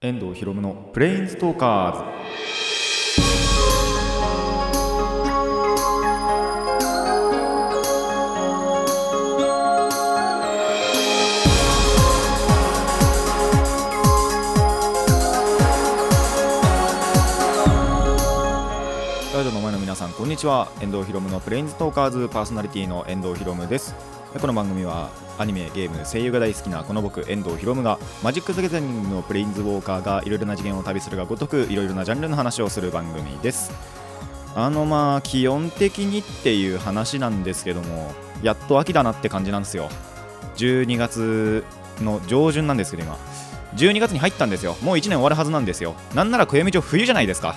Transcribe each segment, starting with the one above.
遠藤ひろむのプレインストーカーズラジオの前の皆さんこんにちは。遠藤ひろむのプレインズトーカーズパーソナリティの遠藤ひろむです。この番組はアニメゲーム声優が大好きなこの僕遠藤ひろむがマジック・ザ・ギャザリングのプレインズウォーカーがいろいろな次元を旅するがごとくいろいろなジャンルの話をする番組です。あのまあ基本的にっていう話なんですけどもやっと秋だなって感じなんですよ。12月の上旬なんですけど今。12月に入ったんですよ。もう1年終わるはずなんですよ。なんなら暦上冬じゃないですか。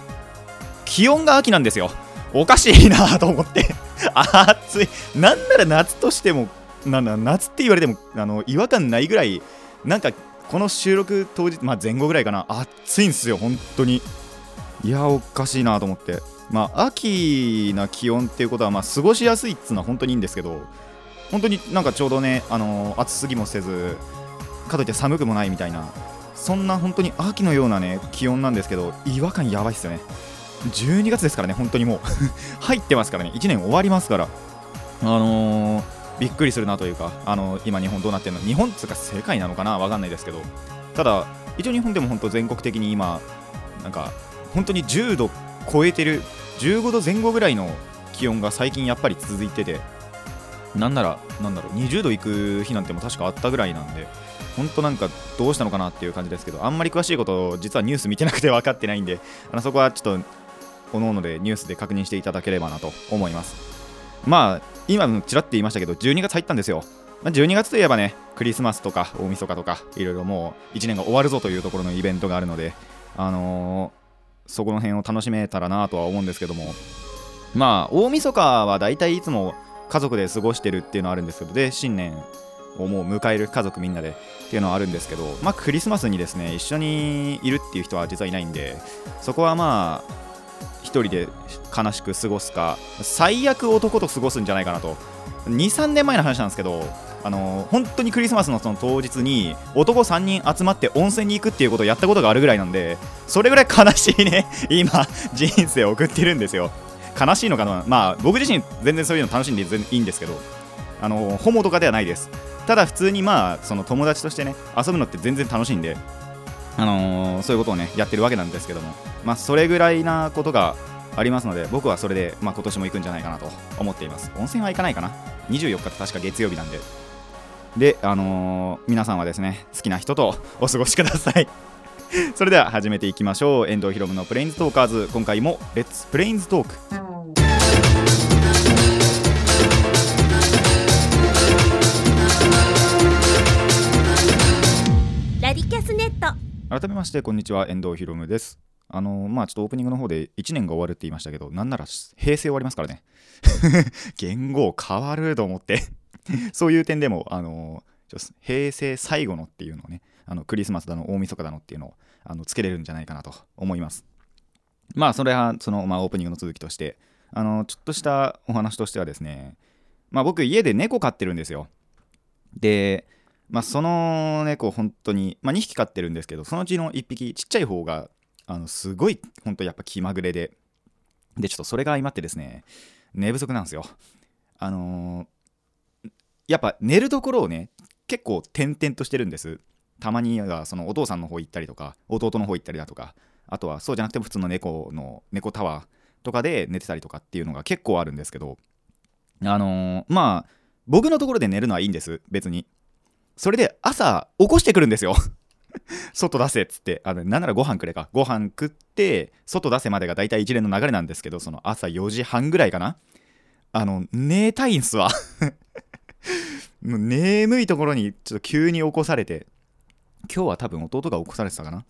気温が秋なんですよ。おかしいなと思って。暑い。なんなら夏としてもなんだ夏って言われてもあの違和感ないぐらいなんかこの収録当日、まあ、前後ぐらいかな。暑いんですよ本当に。いやおかしいなと思って。まあ秋な気温っていうことはまあ過ごしやすいっつうのは本当にいいんですけど本当になんかちょうどねあの暑すぎもせずかといって寒くもないみたいなそんな本当に秋のようなね気温なんですけど違和感やばいっすよね。12月ですからね、本当にもう。入ってますからね、1年終わりますから、あのー、びっくりするなというか、あの、今、日本どうなってるの、日本つうか世界なのかな、わかんないですけど、ただ、一応日本でも本当、全国的に今、なんか、本当に10度超えてる、15度前後ぐらいの気温が最近やっぱり続いてて、なんなら、なんだろう、20度いく日なんても確かあったぐらいなんで、本当なんかどうしたのかなっていう感じですけど、あんまり詳しいこと実はニュース見てなくて分かってないんで、あのそこはちょっと各々でニュースで確認していただければなと思います。まあ、今もちらっと言いましたけど、12月入ったんですよ。まあ、12月といえばね、クリスマスとか大晦日とか、いろいろもう1年が終わるぞというところのイベントがあるので、あのー、そこの辺を楽しめたらなとは思うんですけども、まあ、大晦日は大体いつも家族で過ごしてるっていうのはあるんですけど、で、新年をもう迎える家族みんなでっていうのはあるんですけど、まあ、クリスマスにですね、一緒にいるっていう人は実はいないんで、そこはまあ、一人で悲しく過ごすか最悪男と過ごすんじゃないかなと。23年前の話なんですけどあの本当にクリスマスのその当日に男3人集まって温泉に行くっていうことをやったことがあるぐらいなんでそれぐらい悲しいね 今人生を送ってるんですよ。悲しいのかなまあ僕自身全然そういうの楽しんでいいんですけどあのホモとかではないです。ただ普通にまあその友達としてね遊ぶのって全然楽しいんであのー、そういうことをねやってるわけなんですけどもまあそれぐらいなことがありますので僕はそれで、まあ、今年も行くんじゃないかなと思っています。温泉は行かないかな。24日って確か月曜日なんで。であのー、皆さんはですね好きな人とお過ごしください。それでは始めていきましょう。遠藤ひろむのプレインズトーカーズ今回もレッツプレインズトーク改めましてこんにちは。遠藤ひろむです。あの、まあちょっとオープニングの方で1年が終わるって言いましたけどなんなら平成終わりますからね。言語変わると思って。そういう点でもあのー、平成最後のっていうのをねあのクリスマスだの大晦日だのっていうのをあのつけれるんじゃないかなと思います。まあそれはその、まあ、オープニングの続きとしてあのちょっとしたお話としてはですねまあ僕家で猫飼ってるんですよ。でまあ、その猫本当に、まあ、2匹飼ってるんですけどそのうちの1匹ちっちゃい方があのすごい本当やっぱ気まぐれで。でちょっとそれが相まってですね寝不足なんですよ。あのー、やっぱ寝るところをね結構点々としてるんです。たまにはそのお父さんの方行ったりとか弟の方行ったりだとかあとはそうじゃなくても普通の猫の猫タワーとかで寝てたりとかっていうのが結構あるんですけどあのー、まあ僕のところで寝るのはいいんです別に。それで朝起こしてくるんですよ。外出せっつって。あのなんならご飯くれか。ご飯食って外出せまでが大体一連の流れなんですけどその朝4時半ぐらいかな。あの寝たいんすわ。もう眠いところにちょっと急に起こされて。今日は多分弟が起こされてたかな。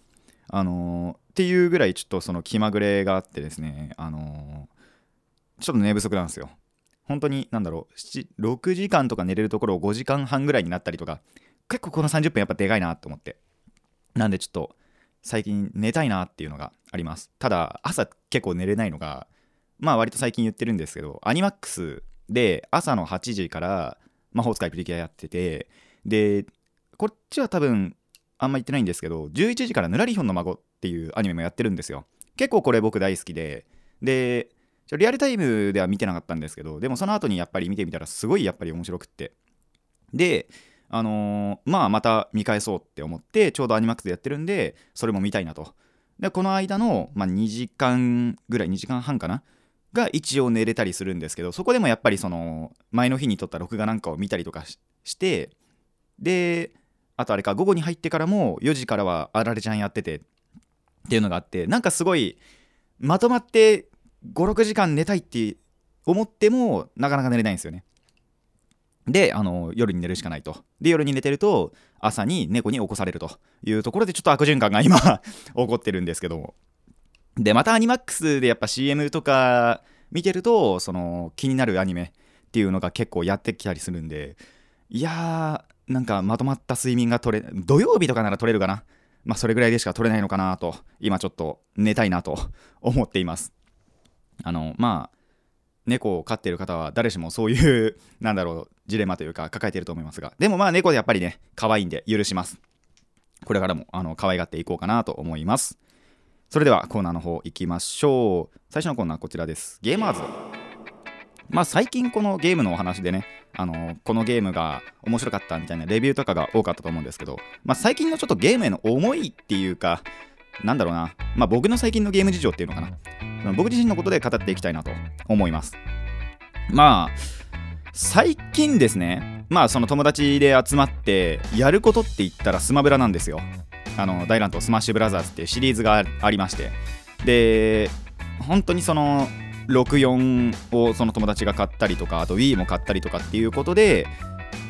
あのー、っていうぐらいちょっとその気まぐれがあってですね。あのー、ちょっと寝不足なんですよ。本当に何だろう6時間とか寝れるところを5時間半ぐらいになったりとか結構この30分やっぱでかいなと思って。なんでちょっと最近寝たいなっていうのがあります。ただ朝結構寝れないのがまあ割と最近言ってるんですけどアニマックスで朝の8時から魔法使いプリキュアやっててでこっちは多分あんま言ってないんですけど11時からぬらりひょんの孫っていうアニメもやってるんですよ。結構これ僕大好きででリアルタイムでは見てなかったんですけどでもその後にやっぱり見てみたらすごいやっぱり面白くって。であのー、まあまた見返そうって思ってちょうどアニマックスでやってるんでそれも見たいなと。でこの間の、まあ、2時間ぐらい2時間半かな？が一応寝れたりするんですけどそこでもやっぱりその前の日に撮った録画なんかを見たりとかしてであとあれか午後に入ってからも4時からはあられちゃんやっててっていうのがあってなんかすごいまとまって56時間寝たいって思ってもなかなか寝れないんですよね。であの夜に寝るしかないと。で夜に寝てると朝に猫に起こされるというところでちょっと悪循環が今 起こってるんですけども。でまたアニマックスでやっぱ CM とか見てるとその気になるアニメっていうのが結構やってきたりするんでいやーなんかまとまった睡眠が取れ土曜日とかなら取れるかな。まあそれぐらいでしか取れないのかなと今ちょっと寝たいなと思っています。あのまあ猫を飼ってる方は誰しもそういう なんだろうジレマというか抱えていると思いますが。でもまあ猫でやっぱりね可愛いんで許します。これからもあの可愛がっていこうかなと思います。それではコーナーの方行きましょう。最初のコーナーこちらです。ゲーマーズ。まあ最近このゲームのお話でねあのこのゲームが面白かったみたいなレビューとかが多かったと思うんですけど、まあ、最近のちょっとゲームへの思いっていうかなんだろうな、まあ、僕の最近のゲーム事情っていうのかな。僕自身のことで語っていきたいなと思います。まあ最近ですねまあその友達で集まってやることって言ったらスマブラなんですよ。あの大乱闘スマッシュブラザーズっていうシリーズがありまして。で本当にその64をその友達が買ったりとかあと Wii も買ったりとかっていうことで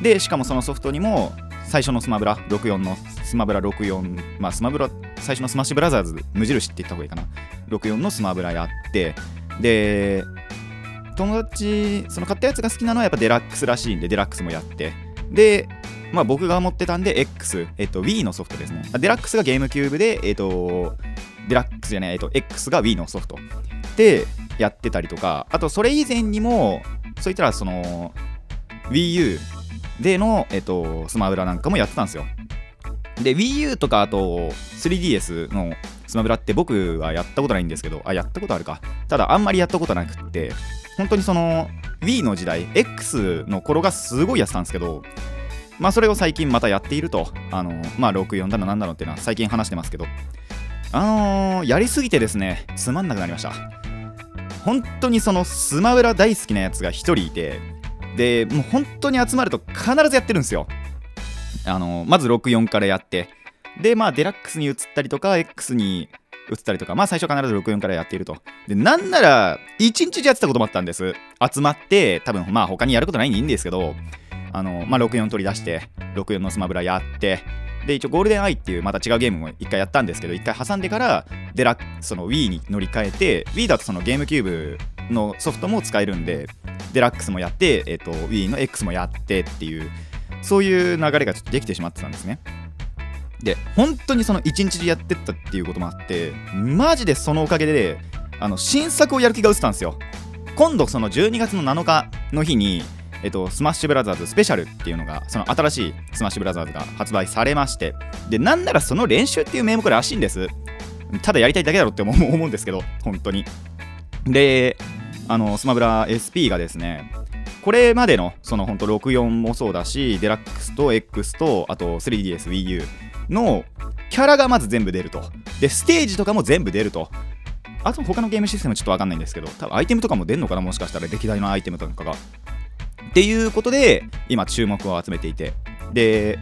でしかもそのソフトにも最初のスマブラ64のスマブラ64まあスマブラ最初のスマッシュブラザーズ無印って言った方がいいかな。64のスマブラやってで友達その買ったやつが好きなのはやっぱデラックスらしいんでデラックスもやって。でまあ僕が持ってたんで X えっと Wii のソフトですね。デラックスがゲームキューブでえっとデラックスじゃないえっと X が Wii のソフトでやってたりとかあとそれ以前にもそういったらその WiiU での、えっと、スマブラなんかもやってたんですよ。で WiiU とかあと 3DS のスマブラって僕はやったことないんですけどあやったことあるか。ただあんまりやったことなくって本当にその Wii の時代 X の頃がすごいやってたんですけどまあそれを最近またやっていると。あのまあ64だのなんだのっていうのは最近話してますけど。あのー、やりすぎてですねつまんなくなりました。本当にそのスマブラ大好きなやつが1人いてでもう本当に集まると必ずやってるんですよ。あのまず64からやって。でまあデラックスに移ったりとか X に移ったりとかまあ最初必ず64からやっていると。でなんなら1日でやってたこともあったんです。集まって多分まあ他にやることないんでいいんですけどあのまあ64取り出して64のスマブラやってで一応ゴールデンアイっていうまた違うゲームも一回やったんですけど一回挟んでからデラその Wii に乗り換えて Wii だとそのゲームキューブのソフトも使えるんでデラックスもやって、えーと、Wii の X もやってっていうそういう流れがちょっとできてしまってたんですねで本当にその1日でやってったっていうこともあってマジでそのおかげであの新作をやる気が失ったんですよ今度その12月の7日の日にえっと、スマッシュブラザーズスペシャルっていうのが、その新しいスマッシュブラザーズが発売されまして、で、なんならその練習っていう名目らしいんです。ただやりたいだけだろって思うんですけど、本当に。で、あの、スマブラ SP がですね、これまでの、その本当64もそうだし、デラックスと X と、あと 3DS、WiiU のキャラがまず全部出ると。で、ステージとかも全部出ると。あと他のゲームシステムちょっとわかんないんですけど、多分アイテムとかも出んのかな？もしかしたら歴代のアイテムとかが。っていうことで今注目を集めていてで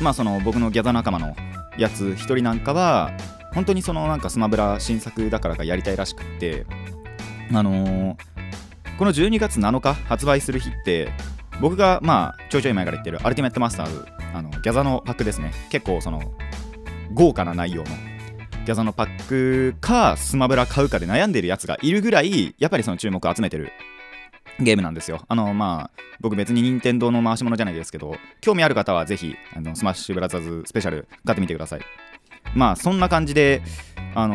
まあその僕のギャザ仲間のやつ1人なんかは本当にそのなんかスマブラ新作だからがやりたいらしくってあのー、この12月7日発売する日って僕がまあちょいちょい前から言ってるアルティメットマスターズあのギャザのパックですね結構その豪華な内容のギャザのパックかスマブラ買うかで悩んでるやつがいるぐらいやっぱりその注目を集めてるゲームなんですよ。あの、まあ、僕別に任天堂の回し物じゃないですけど、興味ある方はぜひ、あのスマッシュブラザーズスペシャル買ってみてください。まあ、そんな感じで、あの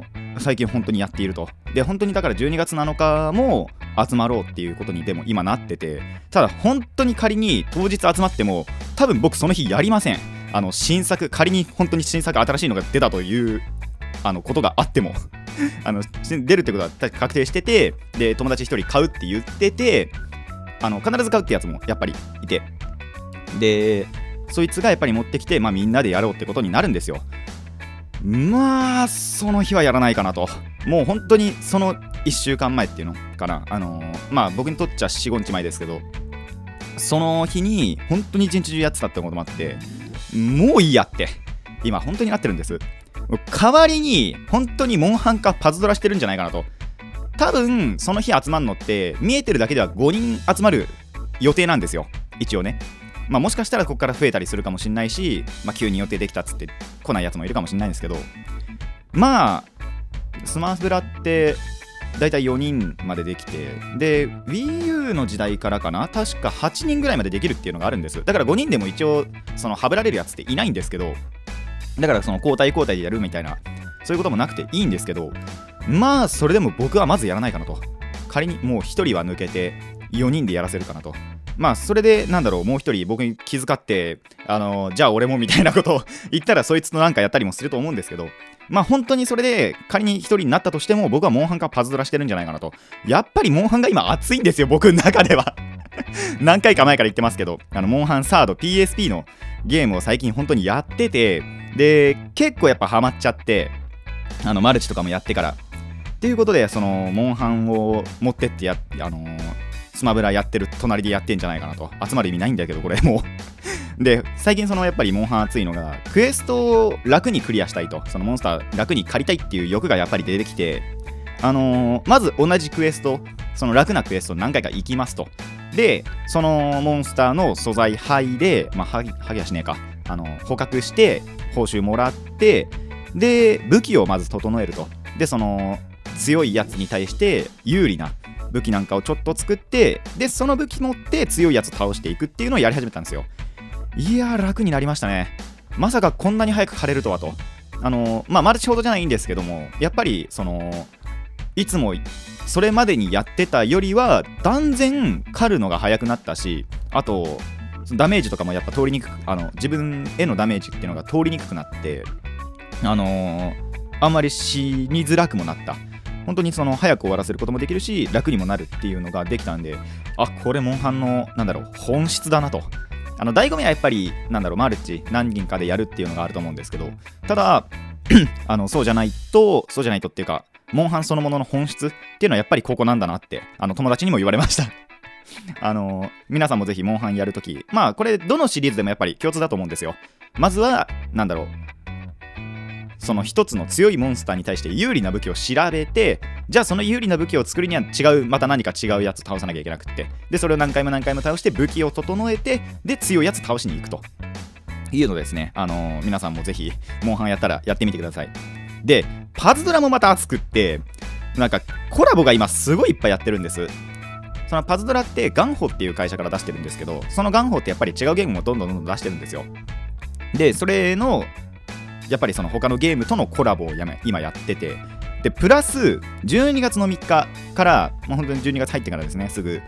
ー、最近本当にやっていると。で、本当にだから12月7日も集まろうっていうことにでも今なってて、ただ本当に仮に当日集まっても、多分僕その日やりません。あの新作仮に本当に新作新しいのが出たというあのことがあっても あの出るってことは確定しててで友達1人買うって言っててあの必ず買うってやつもやっぱりいてでそいつがやっぱり持ってきて、まあ、みんなでやろうってことになるんですよまあその日はやらないかなと。もう本当にその1週間前っていうのかな。あのー、まあ僕にとっちゃ45日前ですけど。その日に本当に一日中やってたってこともあってもういいやって。今本当になってるんです。代わりに本当にモンハンかパズドラしてるんじゃないかなと。多分その日集まるのって見えてるだけでは5人集まる予定なんですよ。一応ね。まあ、もしかしたらここから増えたりするかもしれないし、まあ、急に予定できたっつって来ないやつもいるかもしれないんですけどまあスマブラってだいたい4人までできてで WiiU の時代からかな確か8人ぐらいまでできるっていうのがあるんですだから5人でも一応そのはぶられるやつっていないんですけどだからその交代交代でやるみたいなそういうこともなくていいんですけどまあそれでも僕はまずやらないかなと。仮にもう1人は抜けて4人でやらせるかなと。まあそれでなんだろうもう一人僕に気遣ってあのじゃあ俺もみたいなことを言ったらそいつとなんかやったりもすると思うんですけどまあ本当にそれで仮に一人になったとしても僕はモンハンかパズドラしてるんじゃないかなと。やっぱりモンハンが今熱いんですよ僕の中では。何回か前から言ってますけどあのモンハンサード PSP のゲームを最近本当にやっててで結構やっぱハマっちゃってあのマルチとかもやってから。っていうことでそのモンハンを持ってってやあのースマブラやってる隣でやってんじゃないかなと。集まる意味ないんだけどこれ。もう。で最近そのやっぱりモンハン熱いのがクエストを楽にクリアしたいと。そのモンスター楽に狩りたいっていう欲がやっぱり出てきて。あのー、まず同じクエストその楽なクエスト何回か行きますと。でそのモンスターの素材剥いでまあ剥ぎはしねえか。あの捕獲して報酬もらってで武器をまず整えると。でその強いやつに対して有利な武器なんかをちょっと作ってでその武器持って強いやつ倒していくっていうのをやり始めたんですよ。いやー楽になりましたね。まさかこんなに早く枯れるとはと。あのー、まあマルチほどじゃないんですけどもやっぱりそのいつもそれまでにやってたよりは断然狩るのが早くなったしあとダメージとかもやっぱ通りにくくあの自分へのダメージっていうのが通りにくくなってあのー、あんまり死にづらくもなった。本当にその早く終わらせることもできるし楽にもなるっていうのができたんであこれモンハンのなんだろう本質だなと。あの醍醐味はやっぱりなんだろうマルチ何人かでやるっていうのがあると思うんですけどただ あのそうじゃないとそうじゃないとっていうかモンハンそのものの本質っていうのはやっぱりここなんだなってあの友達にも言われました。あの皆さんもぜひモンハンやるときまあこれどのシリーズでもやっぱり共通だと思うんですよ。まずはなんだろうその一つの強いモンスターに対して有利な武器を調べてじゃあその有利な武器を作るには違うまた何か違うやつ倒さなきゃいけなくって。でそれを何回も何回も倒して武器を整えてで強いやつ倒しに行くと。いうのですね。あのー、皆さんもぜひモンハンやったらやってみてください。でパズドラもまた熱くってなんかコラボが今すごいいっぱいやってるんです。そのパズドラってガンホっていう会社から出してるんですけどそのガンホってやっぱり違うゲームもどんどんどんどん出してるんですよ。でそれのやっぱりその他のゲームとのコラボをやめ今やってて。でプラス12月の3日からもう本当に12月入ってからですねすぐ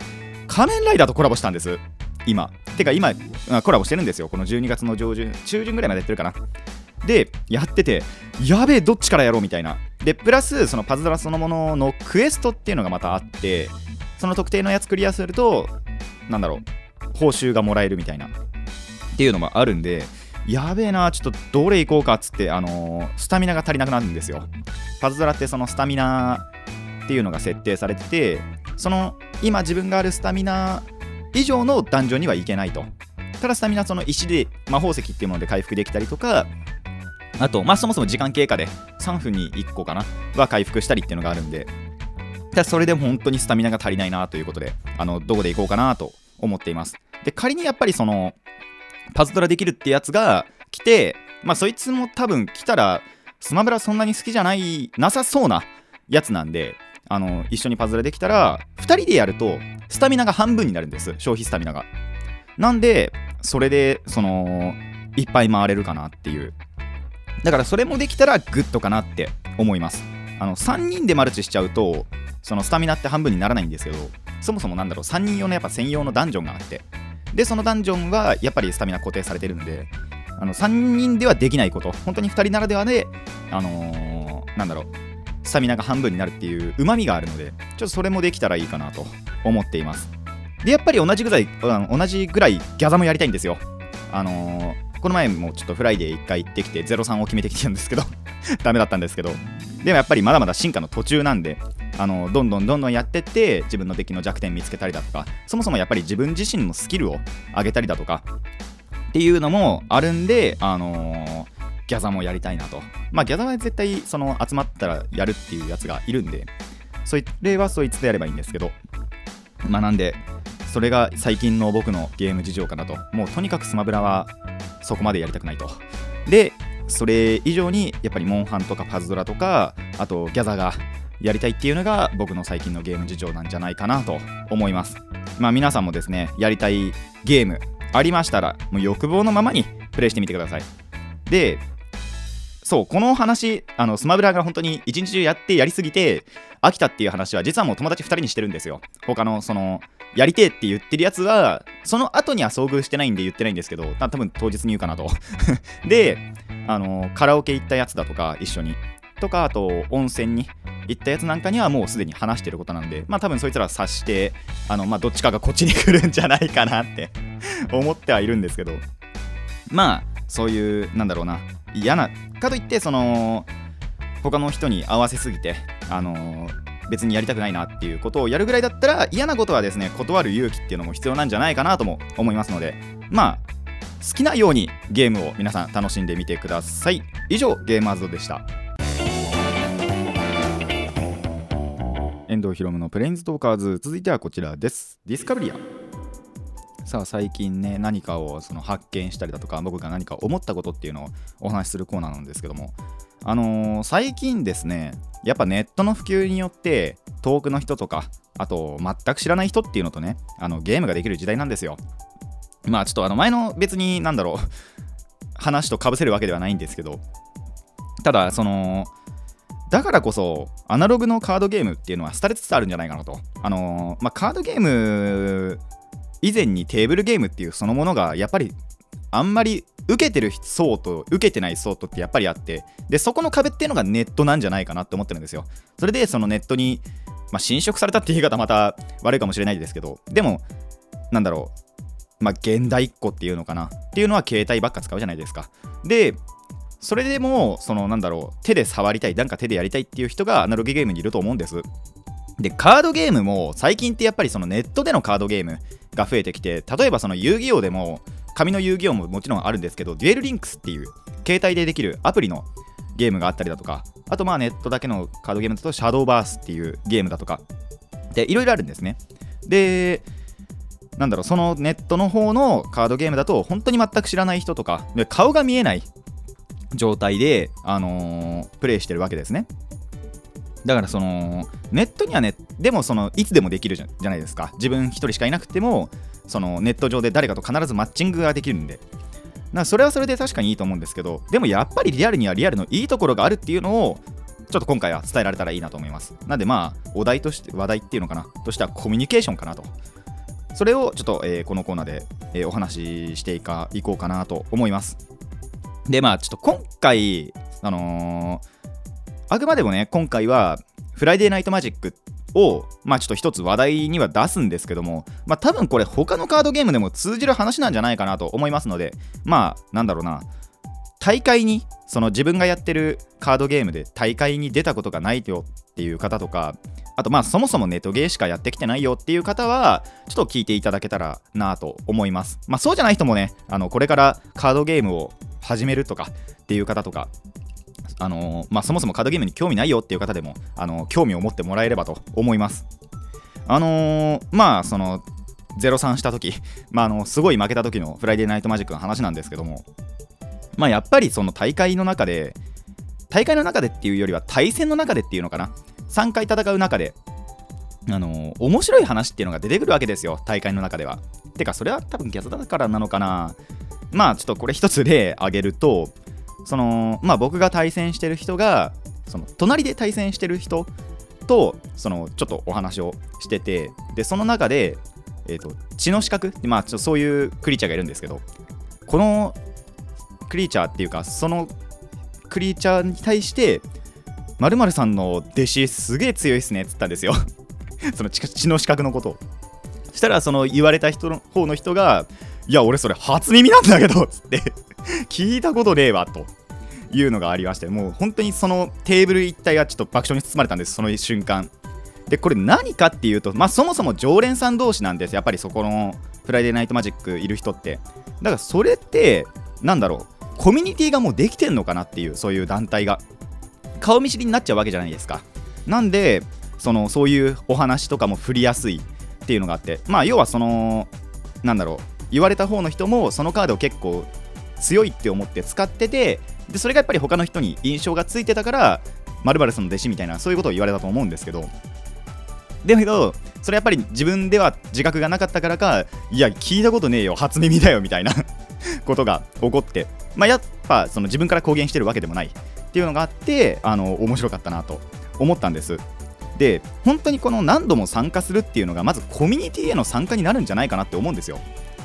仮面ライダーとコラボしたんです。今。てか今コラボしてるんですよ。この12月の上旬中旬ぐらいまでやってるかな。でやっててやべえどっちからやろうみたいな。でプラスそのパズドラそのもののクエストっていうのがまたあってその特定のやつクリアするとなんだろう報酬がもらえるみたいな。っていうのもあるんでやべえな、ちょっとどれ行こうかっつって、あのー、スタミナが足りなくなるんですよ。パズドラってそのスタミナっていうのが設定されてて、その今自分があるスタミナ以上のダンジョンにはいけないと。ただスタミナその石で魔法石っていうもので回復できたりとか、あと、まあ、そもそも時間経過で3分に1個かなは回復したりっていうのがあるんで、ただそれでも本当にスタミナが足りないなということで、あのどこで行こうかなと思っています。で、仮にやっぱりそのパズドラできるってやつが来て、まあそいつも多分来たら、スマブラそんなに好きじゃない、なさそうなやつなんで、あの、一緒にパズドラできたら、2人でやると、スタミナが半分になるんです。消費スタミナが。なんで、それで、その、いっぱい回れるかなっていう。だからそれもできたらグッドかなって思います。あの、3人でマルチしちゃうと、そのスタミナって半分にならないんですけど、そもそもなんだろう、3人用のやっぱ専用のダンジョンがあって、でそのダンジョンはやっぱりスタミナ固定されてるんであの3人ではできないこと本当に2人ならではであのーなんだろうスタミナが半分になるっていううまみがあるのでちょっとそれもできたらいいかなと思っています。でやっぱり同じぐらい同じぐらいギャザもやりたいんですよ。あのーこの前もちょっとフライデー1回行ってきて0-3を決めてきてるんですけど ダメだったんですけど。でもやっぱりまだまだ進化の途中なんであのどんどんどんどんやってって自分のデッキの弱点見つけたりだとかそもそもやっぱり自分自身のスキルを上げたりだとかっていうのもあるんであのーギャザもやりたいなと。まあギャザは絶対その集まったらやるっていうやつがいるんでそれはそいつでやればいいんですけどまあなんでそれが最近の僕のゲーム事情かなと。もうとにかくスマブラはそこまでやりたくないと。でそれ以上にやっぱりモンハンとかパズドラとかあとギャザがやりたいっていうのが僕の最近のゲーム事情なんじゃないかなと思います。まあ皆さんもですねやりたいゲームありましたらもう欲望のままにプレイしてみてください。でそうこの話あのスマブラが本当に一日中やってやりすぎて飽きたっていう話は実はもう友達2人にしてるんですよ。他のそのやりてえって言ってるやつはその後には遭遇してないんで言ってないんですけど多分当日に言うかなと。であのカラオケ行ったやつだとか一緒に。とかあと温泉に行ったやつなんかにはもうすでに話してることなんでまあ多分そいつら察してあのまあどっちかがこっちに来るんじゃないかなって 思ってはいるんですけど。まあそういうなんだろうな嫌なかといってその他の人に合わせすぎてあの別にやりたくないなっていうことをやるぐらいだったら嫌なことはですね断る勇気っていうのも必要なんじゃないかなとも思いますのでまあ好きなようにゲームを皆さん楽しんでみてください。以上ゲーマーズでした。遠藤ひろむのプレインズトーカーズ。続いてはこちらです。ディスカブリア。さあ最近ね何かをその発見したりだとか僕が何か思ったことっていうのをお話しするコーナーなんですけども。あのー最近ですねやっぱネットの普及によって遠くの人とかあと全く知らない人っていうのとねあのゲームができる時代なんですよ。まあちょっとあの前の別になんだろう話とかぶせるわけではないんですけど。ただそのだからこそアナログのカードゲームっていうのは廃れつつあるんじゃないかなと。あのーまあカードゲーム以前にテーブルゲームっていうそのものがやっぱりあんまり受けてる層と受けてない層とってやっぱりあってでそこの壁っていうのがネットなんじゃないかなって思ってるんですよ。それでそのネットに、まあ、侵食されたっていう言い方また悪いかもしれないですけどでもなんだろうまあ現代っ子っていうのかなっていうのは携帯ばっか使うじゃないですか。でそれでもそのなんだろう手で触りたいなんか手でやりたいっていう人がアナログゲームにいると思うんです。でカードゲームも最近ってやっぱりそのネットでのカードゲームが増えてきて例えばその遊戯王でも紙の遊戯王ももちろんあるんですけどデュエルリンクスっていう携帯でできるアプリのゲームがあったりだとかあとまあネットだけのカードゲームだとシャドーバースっていうゲームだとかでいろいろあるんですね。でなんだろうそのネットの方のカードゲームだと本当に全く知らない人とか顔が見えない状態で、あのープレイしてるわけですね。だからそのネットにはねでもそのいつでもできるじゃないですか。自分一人しかいなくてもそのネット上で誰かと必ずマッチングができるんで。だからそれはそれで確かにいいと思うんですけどでもやっぱりリアルにはリアルのいいところがあるっていうのをちょっと今回は伝えられたらいいなと思います。なんでまあお題として話題っていうのかな？としてはコミュニケーションかなと。それをちょっと、えーこのコーナーで、えーお話ししていかいこうかなと思います。でまあちょっと今回あのーあくまでもね今回はフライデーナイトマジックをまあちょっと一つ話題には出すんですけどもまあ多分これ他のカードゲームでも通じる話なんじゃないかなと思いますのでまあなんだろうな。大会にその自分がやってるカードゲームで大会に出たことがないよっていう方とかあとまあそもそもネットゲーしかやってきてないよっていう方はちょっと聞いていただけたらなと思います。まあそうじゃない人もねあのこれからカードゲームを始めるとかっていう方とかあのまあ、そもそもカードゲームに興味ないよっていう方でも、あの興味を持ってもらえればと思います。あのーまあその03した時、まあ、あのすごい負けた時のフライデーナイトマジックの話なんですけども、まあ、やっぱりその大会の中で大会の中でっていうよりは対戦の中でっていうのかな？3回戦う中であのー面白い話っていうのが出てくるわけですよ大会の中では。てかそれは多分ギャザだからなのかな？まあちょっとこれ一つ例挙げるとそのまあ僕が対戦してる人がその隣で対戦してる人とそのちょっとお話をしててでその中で、えー、と血の資格まあちょっとそういうクリーチャーがいるんですけどこのクリーチャーっていうかそのクリーチャーに対して〇〇さんの弟子すげえ強いっすねっつったんですよ。その血の資格のことを。したらその言われた人の方の人がいや俺それ初耳なんだけどっつって。聞いたことねえわと。いうのがありましてもう本当にそのテーブル一体がちょっと爆笑に包まれたんですその瞬間。でこれ何かっていうとまあそもそも常連さん同士なんですやっぱりそこのフライデーナイトマジックいる人って。だからそれってなんだろう。コミュニティがもうできてんのかなっていうそういう団体が。顔見知りになっちゃうわけじゃないですか。なんでそのそういうお話とかも振りやすいっていうのがあって。まあ要はそのなんだろう。言われた方の人もそのカードを結構強いって思って使っててでそれがやっぱり他の人に印象がついてたからまるさんの弟子みたいなそういうことを言われたと思うんですけど。でけどそれやっぱり自分では自覚がなかったからかいや聞いたことねえよ初耳だよみたいな ことが起こって。まあやっぱその自分から公言してるわけでもない。っていうのがあってあの面白かったなと思ったんです。で本当にこの何度も参加するっていうのがまずコミュニティへの参加になるんじゃないかなって思うんですよ。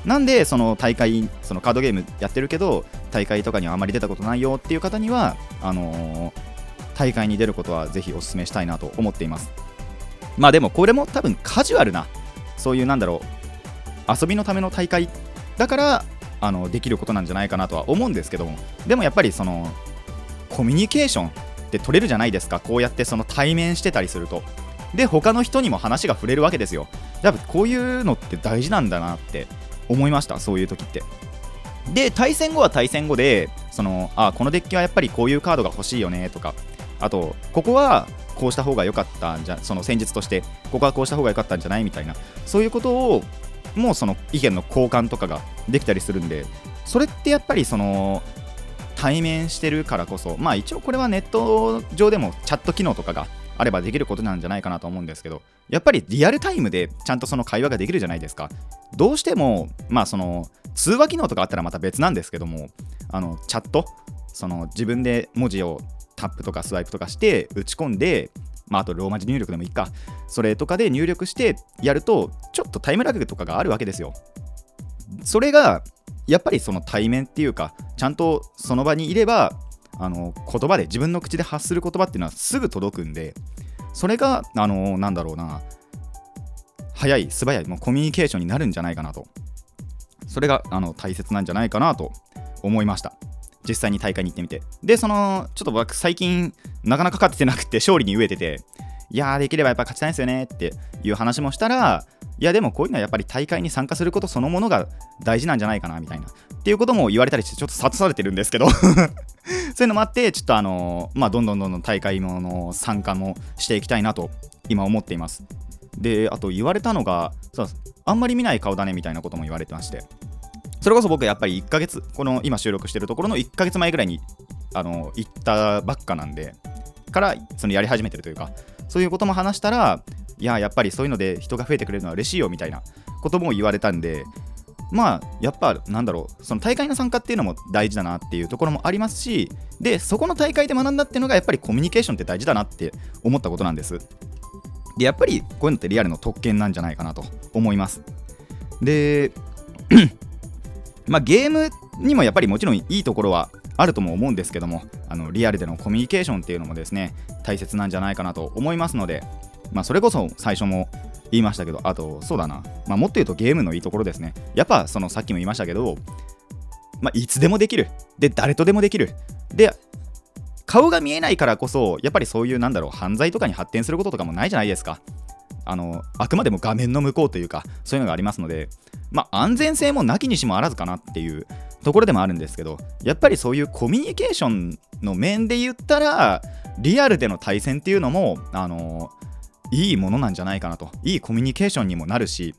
なんでその大会そのカードゲームやってるけど大会とかにはあまり出たことないよっていう方にはあのー、大会に出ることはぜひお勧めしたいなと思っています。まあでもこれも多分カジュアルなそういうなんだろう遊びのための大会だからあのできることなんじゃないかなとは思うんですけどもでもやっぱりそのコミュニケーションって取れるじゃないですか。こうやってその対面してたりすると。で他の人にも話が触れるわけですよ。やっぱこういうのって大事なんだなって思いましたそういう時って。で対戦後は対戦後でそのあこのデッキはやっぱりこういうカードが欲しいよねとか。あとここはこうした方が良かったんじゃその戦術としてここはこうした方が良かったんじゃないみたいな。そういうことをもうその意見の交換とかができたりするんでそれってやっぱりその対面してるからこそまあ一応これはネット上でもチャット機能とかがあればできることなんじゃないかなと思うんですけどやっぱりリアルタイムでちゃんとその会話ができるじゃないですか。どうしてもまあその通話機能とかあったらまた別なんですけどもあのチャットその自分で文字をタップとかスワイプとかして打ち込んでまあ、あとローマ字入力でもいいか。それとかで入力してやるとちょっとタイムラグとかがあるわけですよ。それがやっぱりその対面っていうかちゃんとその場にいればあの言葉で自分の口で発する言葉っていうのはすぐ届くんでそれがあのなんだろうな早い素早いもうコミュニケーションになるんじゃないかなと。それがあの大切なんじゃないかなと思いました。実際に大会に行ってみて。でそのちょっと僕最近なかなか勝ってなくて勝利に飢えてていやーできればやっぱ勝ちたいんですよねっていう話もしたらいやでもこういうのはやっぱり大会に参加することそのものが大事なんじゃないかなみたいな。っていうことも言われたりしてちょっと諭されてるんですけど。そういうのもあってちょっとあのまあどんどんどんどん大会の参加もしていきたいなと今思っています。であと言われたのがそうあんまり見ない顔だねみたいなことも言われてまして。それこそ僕やっぱり1ヶ月この今収録してるところの1ヶ月前ぐらいにあの行ったばっかなんでからそのやり始めてるというかそういうことも話したらいややっぱりそういうので人が増えてくれるのは嬉しいよみたいなことも言われたんでまあやっぱなんだろうその大会の参加っていうのも大事だなっていうところもありますしでそこの大会で学んだっていうのがやっぱりコミュニケーションって大事だなって思ったことなんです。でやっぱりこういうのってリアルの特権なんじゃないかなと思います。で まあゲームにもやっぱりもちろんいいところはあるとも思うんですけどもあのリアルでのコミュニケーションっていうのもですね大切なんじゃないかなと思いますのでまあ、それこそ最初も言いましたけど、あと、そうだな、まあ、もっと言うとゲームのいいところですね。やっぱ、そのさっきも言いましたけど、まあ、いつでもできる。で、誰とでもできる。で、顔が見えないからこそ、やっぱりそういう、なんだろう、犯罪とかに発展することとかもないじゃないですか。あの、あくまでも画面の向こうというか、そういうのがありますので、まあ、安全性もなきにしもあらずかなっていうところでもあるんですけど、やっぱりそういうコミュニケーションの面で言ったら、リアルでの対戦っていうのも、あのいいものなんじゃないかなと。いいコミュニケーションにもなるし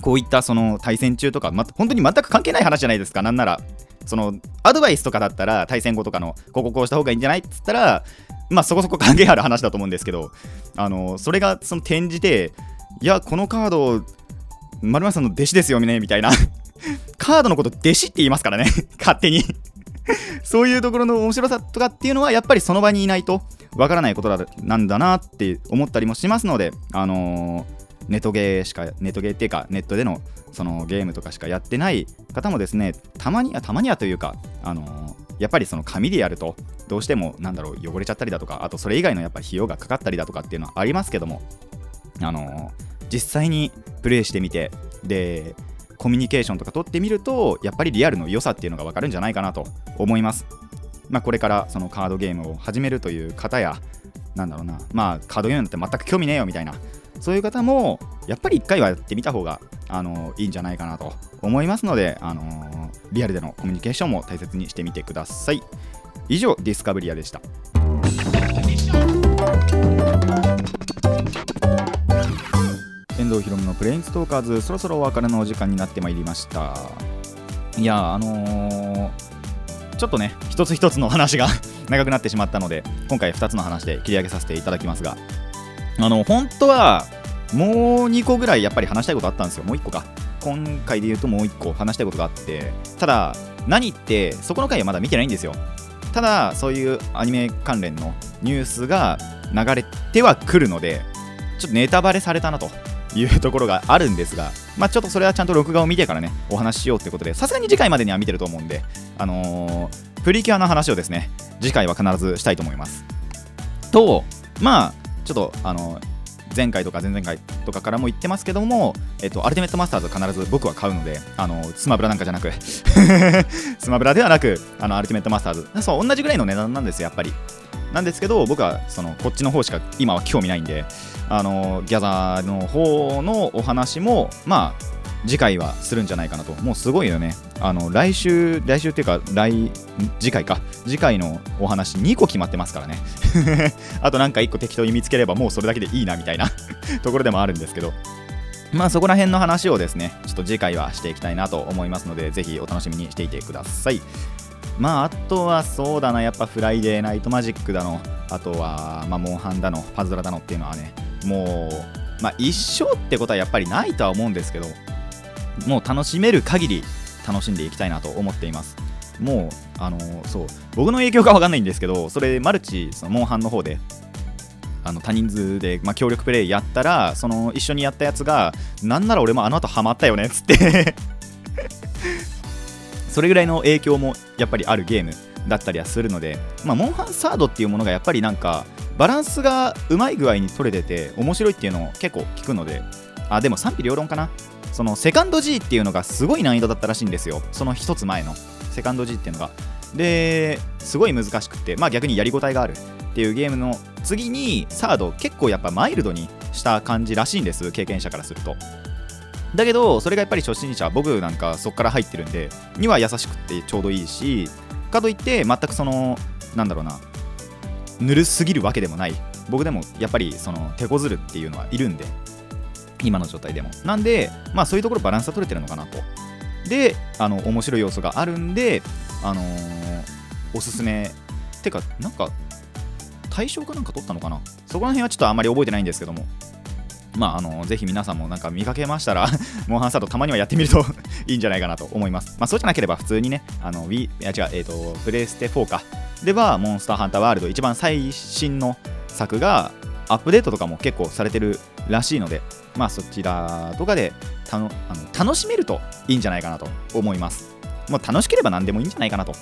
こういったその対戦中とか、ま、本当に全く関係ない話じゃないですか。なんならそのアドバイスとかだったら対戦後とかのこここうした方がいいんじゃないっつったらまあそこそこ関係ある話だと思うんですけどあのそれがその転じていやこのカード丸山さんの弟子ですよねみたいな。カードのこと弟子って言いますからね。勝手に。そういうところの面白さとかっていうのはやっぱりその場にいないとわからないことだなんだなって思ったりもしますので、あのー、ネットゲーしかネットゲーっていうかネットでのそのゲームとかしかやってない方もですねたまにはたまにはというかあのやっぱりその紙でやるとどうしてもなんだろう汚れちゃったりだとかあとそれ以外のやっぱ費用がかかったりだとかっていうのはありますけどもあの実際にプレイしてみてでコミュニケーションとか取ってみるとやっぱりリアルの良さっていうのが分かるんじゃないかなと思います。まあこれからそのカードゲームを始めるという方やなんだろうなまあカードゲームなんて全く興味ねえよみたいなそういう方もやっぱり1回はやってみた方があのいいんじゃないかなと思いますので、あのリアルでのコミュニケーションも大切にしてみてください。以上ディスカブリアでした。遠藤ひろのプレインストーカーズ。そろそろお別れのお時間になってまいりました。いやあのー、ちょっとね一つ一つの話が 長くなってしまったので今回2つの話で切り上げさせていただきますが。あの本当はもう2個ぐらいやっぱり話したいことあったんですよ。もう1個か。今回で言うともう1個話したいことがあって。ただ何ってそこの回はまだ見てないんですよ。ただそういうアニメ関連のニュースが流れてはくるのでちょっとネタバレされたなと。いうところがあるんですが、まあ、ちょっとそれはちゃんと録画を見てからねお話ししようということでさすがに次回までには見てると思うんで、あのー、プリキュアの話をですね次回は必ずしたいと思いますとまあちょっとあの前回とか前々回とかからも言ってますけども、えっと、アルティメットマスターズ必ず僕は買うので、あのスマブラなんかじゃなく スマブラではなく、あのアルティメットマスターズ、そう、同じぐらいの値段なんですよ、やっぱり。なんですけど、僕はそのこっちの方しか今は興味ないんで、あのギャザーの方のお話も、まあ、次回はするんじゃないかなと。もうすごいよね。あの、来週、来週っていうか、来、次回か。次回のお話2個決まってますからね。あとなんか1個適当に見つければもうそれだけでいいなみたいな ところでもあるんですけど。まあそこら辺の話をですね、ちょっと次回はしていきたいなと思いますので、ぜひお楽しみにしていてください。まああとはそうだな、やっぱフライデーナイトマジックだの、あとは、まあ、モンハンだの、パズドラだのっていうのはね、もう、まあ一生ってことはやっぱりないとは思うんですけど、もう楽しめる限り楽しんでいきたいなと思っています。もうあのそう僕の影響か分かんないんですけどそれマルチそのモンハンの方であの多人数で、まあ、協力プレイやったらその一緒にやったやつがなんなら俺もあの後ハマったよねっつって。それぐらいの影響もやっぱりあるゲーム。だったりはするので、まあ、モンハンサードっていうものがやっぱりなんかバランスがうまい具合に取れてて面白いっていうのを結構聞くのであでも賛否両論かな。そのセカンド G っていうのがすごい難易度だったらしいんですよ。その一つ前の。セカンド G っていうのが。ですごい難しくてまあ逆にやりごたえがあるっていうゲームの次にサード結構やっぱマイルドにした感じらしいんです経験者からすると。だけどそれがやっぱり初心者僕なんかそこから入ってるんでには優しくてちょうどいいしかといって全くそのなんだろうなぬるすぎるわけでもない。僕でもやっぱりその手こずるっていうのはいるんで。今の状態でも。なんでまあそういうところバランスが取れてるのかなと。であの面白い要素があるんであのー、おすすめ。てかなんか対象かなんか取ったのかな。そこら辺はちょっとあんまり覚えてないんですけども。まあ、あのぜひ皆さんもなんか見かけましたら モンハンサードたまにはやってみると いいんじゃないかなと思います。まあ、そうじゃなければ普通にね、あの Wii、いや違う、え、ー、と、プレイステ4か。では、モンスターハンターワールド、一番最新の作がアップデートとかも結構されてるらしいので、まあ、そちらとかでたのあの楽しめるといいんじゃないかなと思います。もう楽しければ何でもいいんじゃないかなと。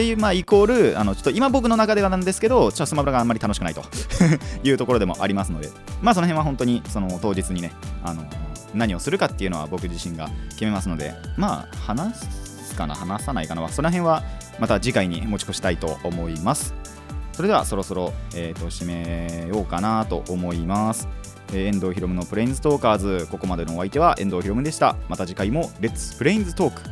っていう、まあ、イコール、あのちょっと今僕の中ではなんですけど、ちょっとスマブラがあんまり楽しくないと いうところでもありますので、まあ、その辺は本当にその当日にね、あの何をするかっていうのは僕自身が決めますので、まあ、話すかな、話さないかなその辺はまた次回に持ち越したいと思います。それではそろそろ、えーと、締めようかなと思います。えー、遠藤ひろむのプレインズトーカーズここまでのお相手は遠藤ひろむでしたまた次回もレッツプレインズトーク